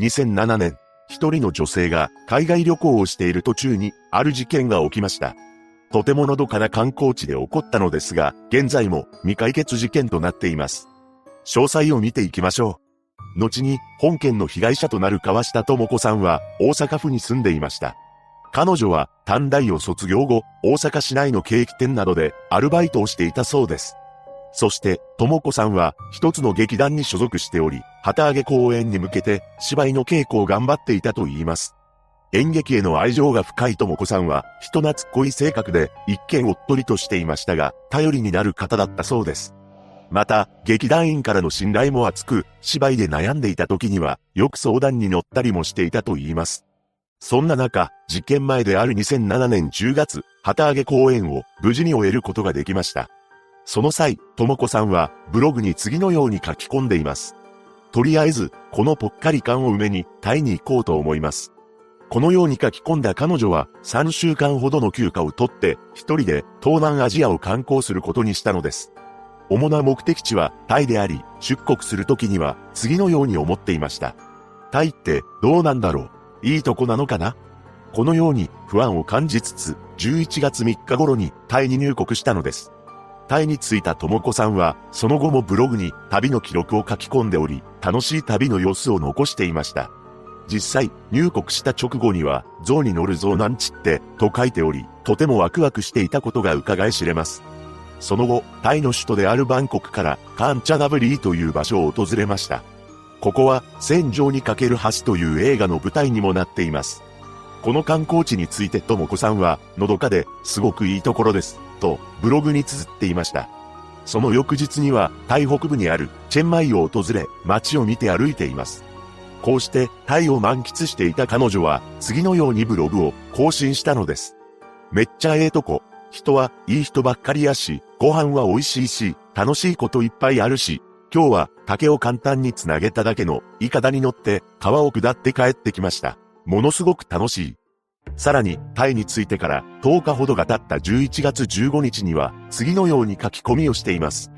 2007年、一人の女性が海外旅行をしている途中にある事件が起きました。とてものどかな観光地で起こったのですが、現在も未解決事件となっています。詳細を見ていきましょう。後に本件の被害者となる川下智子さんは大阪府に住んでいました。彼女は短大を卒業後、大阪市内のケーキ店などでアルバイトをしていたそうです。そして、智子さんは一つの劇団に所属しており、旗揚げ公演に向けて芝居の稽古を頑張っていたと言います。演劇への愛情が深い智子さんは、人懐っこい性格で、一見おっとりとしていましたが、頼りになる方だったそうです。また、劇団員からの信頼も厚く、芝居で悩んでいた時には、よく相談に乗ったりもしていたと言います。そんな中、事件前である2007年10月、旗揚げ公演を無事に終えることができました。その際、智子さんはブログに次のように書き込んでいます。とりあえず、このぽっかり感を埋めにタイに行こうと思います。このように書き込んだ彼女は3週間ほどの休暇を取って一人で東南アジアを観光することにしたのです。主な目的地はタイであり、出国するときには次のように思っていました。タイってどうなんだろう？いいとこなのかな？このように不安を感じつつ、11月3日頃にタイに入国したのです。タイに着いた智子さんは、その後もブログに旅の記録を書き込んでおり、楽しい旅の様子を残していました。実際、入国した直後には、象に乗る象なんちって、と書いており、とてもワクワクしていたことが伺い知れます。その後、タイの首都であるバンコクから、カンチャナブリーという場所を訪れました。ここは、戦場にかける橋という映画の舞台にもなっています。この観光地についてともこさんは、のどかで、すごくいいところです、と、ブログに綴っていました。その翌日には、タイ北部にある、チェンマイを訪れ、街を見て歩いています。こうしてタイを満喫していた彼女は次のようにブログを更新したのです。めっちゃええとこ。人はいい人ばっかりやし、ご飯は美味しいし、楽しいこといっぱいあるし、今日は竹を簡単につなげただけのイカダに乗って川を下って帰ってきました。ものすごく楽しい。さらに、タイに着いてから10日ほどが経った11月15日には次のように書き込みをしています。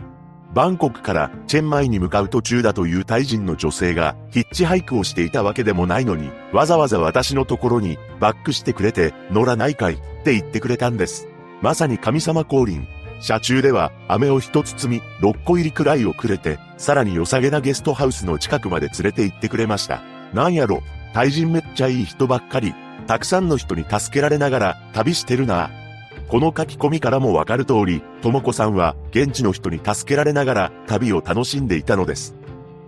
バンコクからチェンマイに向かう途中だというタイ人の女性がヒッチハイクをしていたわけでもないのに、わざわざ私のところにバックしてくれて乗らないかいって言ってくれたんです。まさに神様降臨。車中では飴を一つ積み、6個入りくらいをくれて、さらに良さげなゲストハウスの近くまで連れて行ってくれました。なんやろ、タイ人めっちゃいい人ばっかり。たくさんの人に助けられながら旅してるなこの書き込みからもわかる通り、ともこさんは現地の人に助けられながら旅を楽しんでいたのです。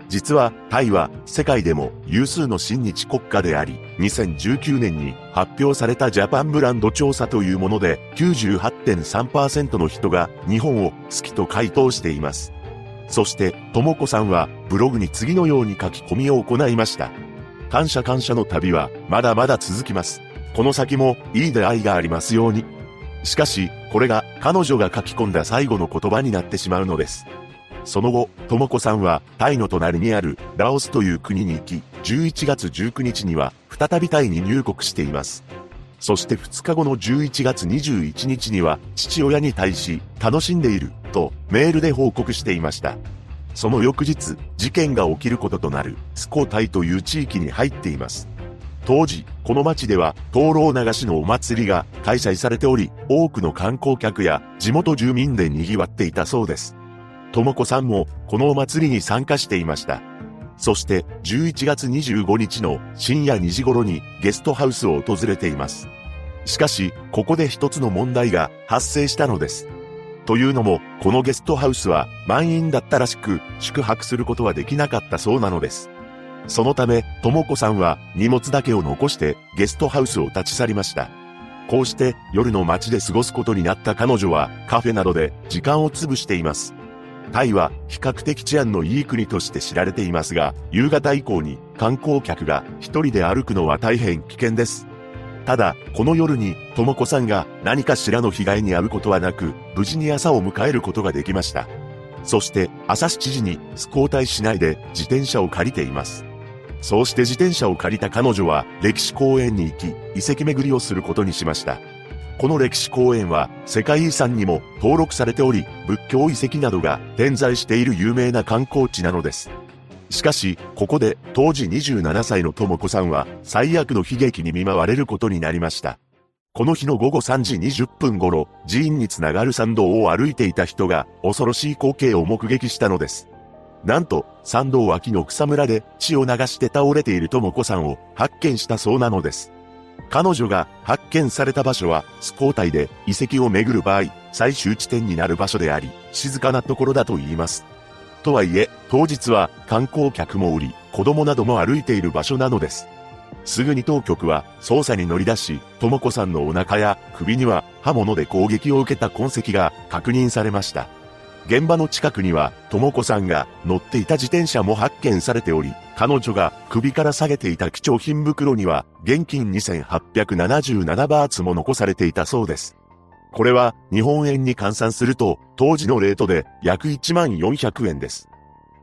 実は、タイは世界でも有数の親日国家であり、2019年に発表されたジャパンブランド調査というもので、98.3%の人が日本を好きと回答しています。そして、ともこさんはブログに次のように書き込みを行いました。感謝感謝の旅はまだまだ続きます。この先もいい出会いがありますように。しかし、これが彼女が書き込んだ最後の言葉になってしまうのです。その後、ともこさんはタイの隣にあるラオスという国に行き、11月19日には再びタイに入国しています。そして2日後の11月21日には父親に対し楽しんでいるとメールで報告していました。その翌日、事件が起きることとなるスコタイという地域に入っています。当時、この町では、灯籠流しのお祭りが開催されており、多くの観光客や地元住民で賑わっていたそうです。ともこさんも、このお祭りに参加していました。そして、11月25日の深夜2時頃にゲストハウスを訪れています。しかし、ここで一つの問題が発生したのです。というのも、このゲストハウスは満員だったらしく、宿泊することはできなかったそうなのです。そのため、ともこさんは荷物だけを残してゲストハウスを立ち去りました。こうして夜の街で過ごすことになった彼女はカフェなどで時間を潰しています。タイは比較的治安のいい国として知られていますが、夕方以降に観光客が一人で歩くのは大変危険です。ただ、この夜に、ともこさんが何かしらの被害に遭うことはなく、無事に朝を迎えることができました。そして朝7時にスコータイ市内で自転車を借りています。そうして自転車を借りた彼女は歴史公園に行き、遺跡巡りをすることにしました。この歴史公園は世界遺産にも登録されており、仏教遺跡などが点在している有名な観光地なのです。しかし、ここで当時27歳の智子さんは最悪の悲劇に見舞われることになりました。この日の午後3時20分頃、寺院につながる参道を歩いていた人が恐ろしい光景を目撃したのです。なんと、参道脇の草むらで血を流して倒れている智子さんを発見したそうなのです。彼女が発見された場所は、スコータイで遺跡を巡る場合、最終地点になる場所であり、静かなところだと言います。とはいえ、当日は観光客もおり、子供なども歩いている場所なのです。すぐに当局は捜査に乗り出し、智子さんのお腹や首には刃物で攻撃を受けた痕跡が確認されました。現場の近くには、智子さんが乗っていた自転車も発見されており、彼女が首から下げていた貴重品袋には、現金2877バーツも残されていたそうです。これは日本円に換算すると、当時のレートで約1万400円です。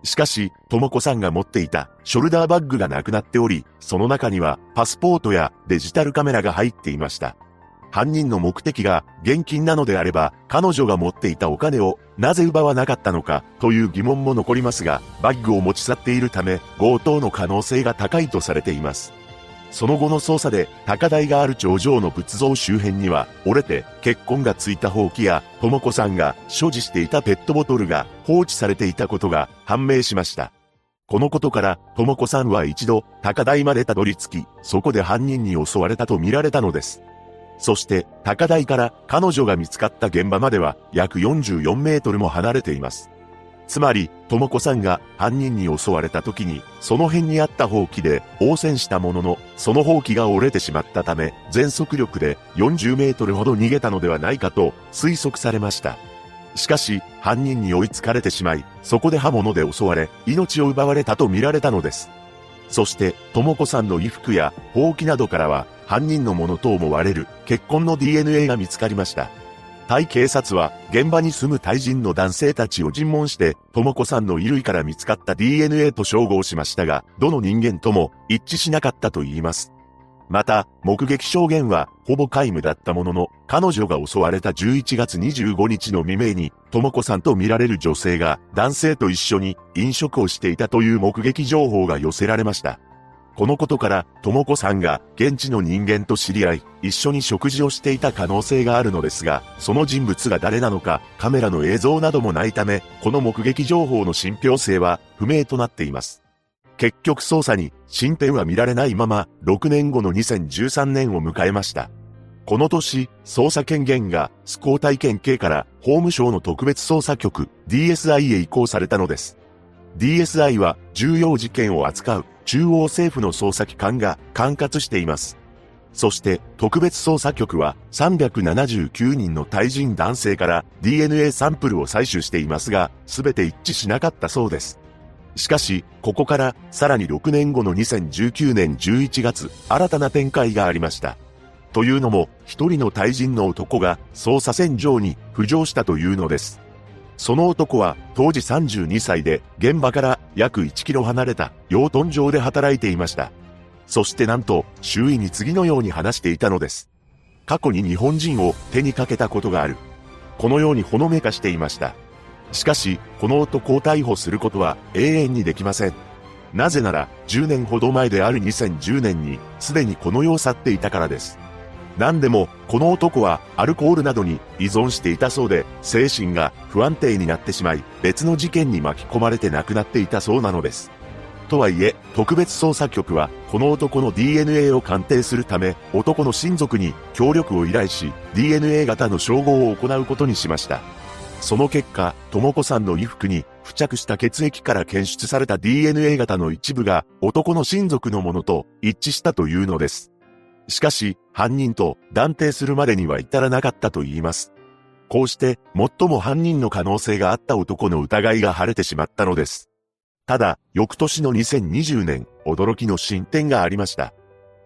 しかし、とも子さんが持っていたショルダーバッグがなくなっており、その中にはパスポートやデジタルカメラが入っていました。犯人の目的が現金なのであれば、彼女が持っていたお金をなぜ奪わなかったのかという疑問も残りますが、バッグを持ち去っているため、強盗の可能性が高いとされています。その後の捜査で、高台がある頂上の仏像周辺には、折れて血痕がついたほうきや、智子さんが所持していたペットボトルが放置されていたことが判明しました。このことから、智子さんは一度、高台までたどり着き、そこで犯人に襲われたと見られたのです。そして、高台から彼女が見つかった現場までは、約44メートルも離れています。つまり、とも子さんが犯人に襲われた時に、その辺にあった放棄で応戦したものの、その放棄が折れてしまったため、全速力で40メートルほど逃げたのではないかと推測されました。しかし、犯人に追いつかれてしまい、そこで刃物で襲われ、命を奪われたと見られたのです。そして、とも子さんの衣服や、ほうきなどからは、犯人のものと思われる、血痕の DNA が見つかりました。タイ警察は現場に住むタイ人の男性たちを尋問して、とも子さんの衣類から見つかった DNA と照合しましたが、どの人間とも一致しなかったと言います。また、目撃証言はほぼ皆無だったものの、彼女が襲われた11月25日の未明に、とも子さんと見られる女性が男性と一緒に飲食をしていたという目撃情報が寄せられました。このことから、とも子さんが現地の人間と知り合い、一緒に食事をしていた可能性があるのですが、その人物が誰なのか、カメラの映像などもないため、この目撃情報の信憑性は不明となっています。結局捜査に進展は見られないまま、6年後の2013年を迎えました。この年、捜査権限がスコー体験系から法務省の特別捜査局 DSI へ移行されたのです。DSI は重要事件を扱う中央政府の捜査機関が管轄しています。そして特別捜査局は379人の対人男性から DNA サンプルを採取していますが、すべて一致しなかったそうです。しかし、ここからさらに6年後の2019年11月、新たな展開がありました。というのも、一人の対人の男が捜査線上に浮上したというのです。その男は当時32歳で現場から約1キロ離れた養豚場で働いていました。そしてなんと周囲に次のように話していたのです。過去に日本人を手にかけたことがある。このようにほのめかしていました。しかし、この男を逮捕することは永遠にできません。なぜなら、10年ほど前である2010年に、すでにこの世を去っていたからです。何でも、この男はアルコールなどに依存していたそうで、精神が不安定になってしまい、別の事件に巻き込まれて亡くなっていたそうなのです。とはいえ、特別捜査局は、この男の DNA を鑑定するため、男の親族に協力を依頼し、DNA 型の照合を行うことにしました。その結果、とも子さんの衣服に付着した血液から検出された DNA 型の一部が男の親族のものと一致したというのです。しかし、犯人と断定するまでには至らなかったと言います。こうして、最も犯人の可能性があった男の疑いが晴れてしまったのです。ただ、翌年の2020年、驚きの進展がありました。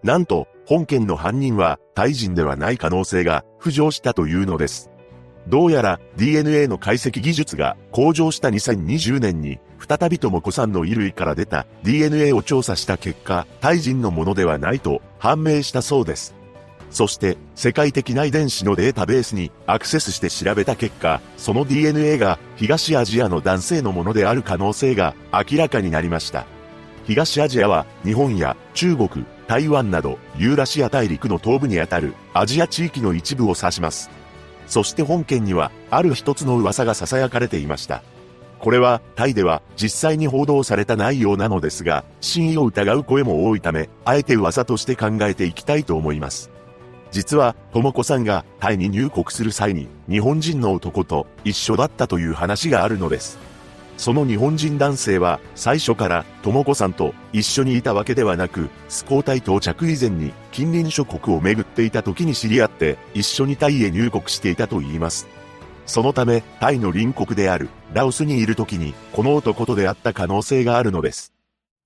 なんと、本件の犯人は、タイ人ではない可能性が浮上したというのです。どうやら DNA の解析技術が向上した2020年に、再びとも子さんの衣類から出た DNA を調査した結果、タイ人のものではないと判明したそうです。そして世界的な遺伝子のデータベースにアクセスして調べた結果、その DNA が東アジアの男性のものである可能性が明らかになりました。東アジアは日本や中国、台湾などユーラシア大陸の東部にあたるアジア地域の一部を指します。そして本件にはある一つの噂が囁かれていました。これはタイでは実際に報道された内容なのですが、真意を疑う声も多いため、あえて噂として考えていきたいと思います。実は、とも子さんがタイに入国する際に、日本人の男と一緒だったという話があるのです。その日本人男性は、最初から、とも子さんと一緒にいたわけではなく、スコータイ到着以前に、近隣諸国を巡っていた時に知り合って、一緒にタイへ入国していたと言います。そのため、タイの隣国である、ラオスにいる時に、この男と出会った可能性があるのです。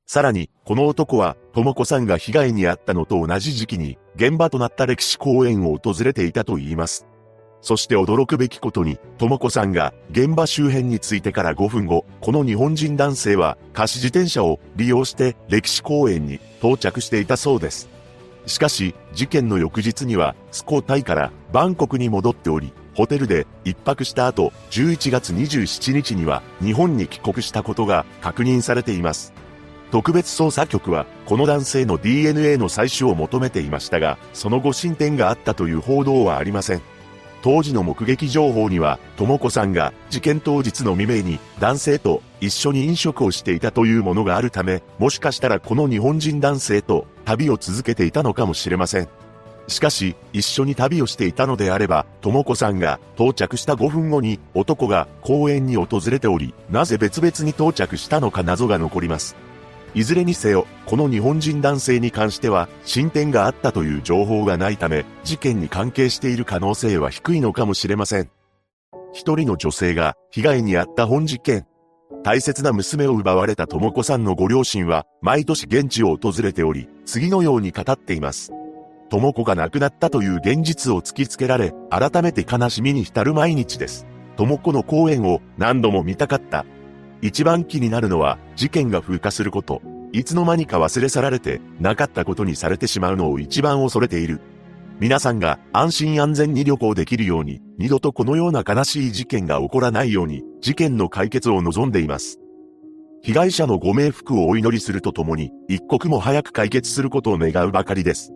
さらに、この男は、とも子さんが被害に遭ったのと同じ時期に、現場となった歴史公園を訪れていたと言います。そして驚くべきことに、とも子さんが現場周辺に着いてから5分後、この日本人男性は貸し自転車を利用して歴史公園に到着していたそうです。しかし、事件の翌日には、スコータイからバンコクに戻っており、ホテルで一泊した後、11月27日には日本に帰国したことが確認されています。特別捜査局は、この男性の DNA の採取を求めていましたが、その後進展があったという報道はありません。当時の目撃情報には、とも子さんが事件当日の未明に男性と一緒に飲食をしていたというものがあるため、もしかしたらこの日本人男性と旅を続けていたのかもしれません。しかし、一緒に旅をしていたのであれば、とも子さんが到着した5分後に男が公園に訪れており、なぜ別々に到着したのか謎が残ります。いずれにせよ、この日本人男性に関しては、進展があったという情報がないため、事件に関係している可能性は低いのかもしれません。一人の女性が被害に遭った本事件。大切な娘を奪われた智子さんのご両親は、毎年現地を訪れており、次のように語っています。智子が亡くなったという現実を突きつけられ、改めて悲しみに浸る毎日です。智子の公演を何度も見たかった。一番気になるのは、事件が風化すること。いつの間にか忘れ去られて、なかったことにされてしまうのを一番恐れている。皆さんが安心安全に旅行できるように、二度とこのような悲しい事件が起こらないように、事件の解決を望んでいます。被害者のご冥福をお祈りするとともに、一刻も早く解決することを願うばかりです。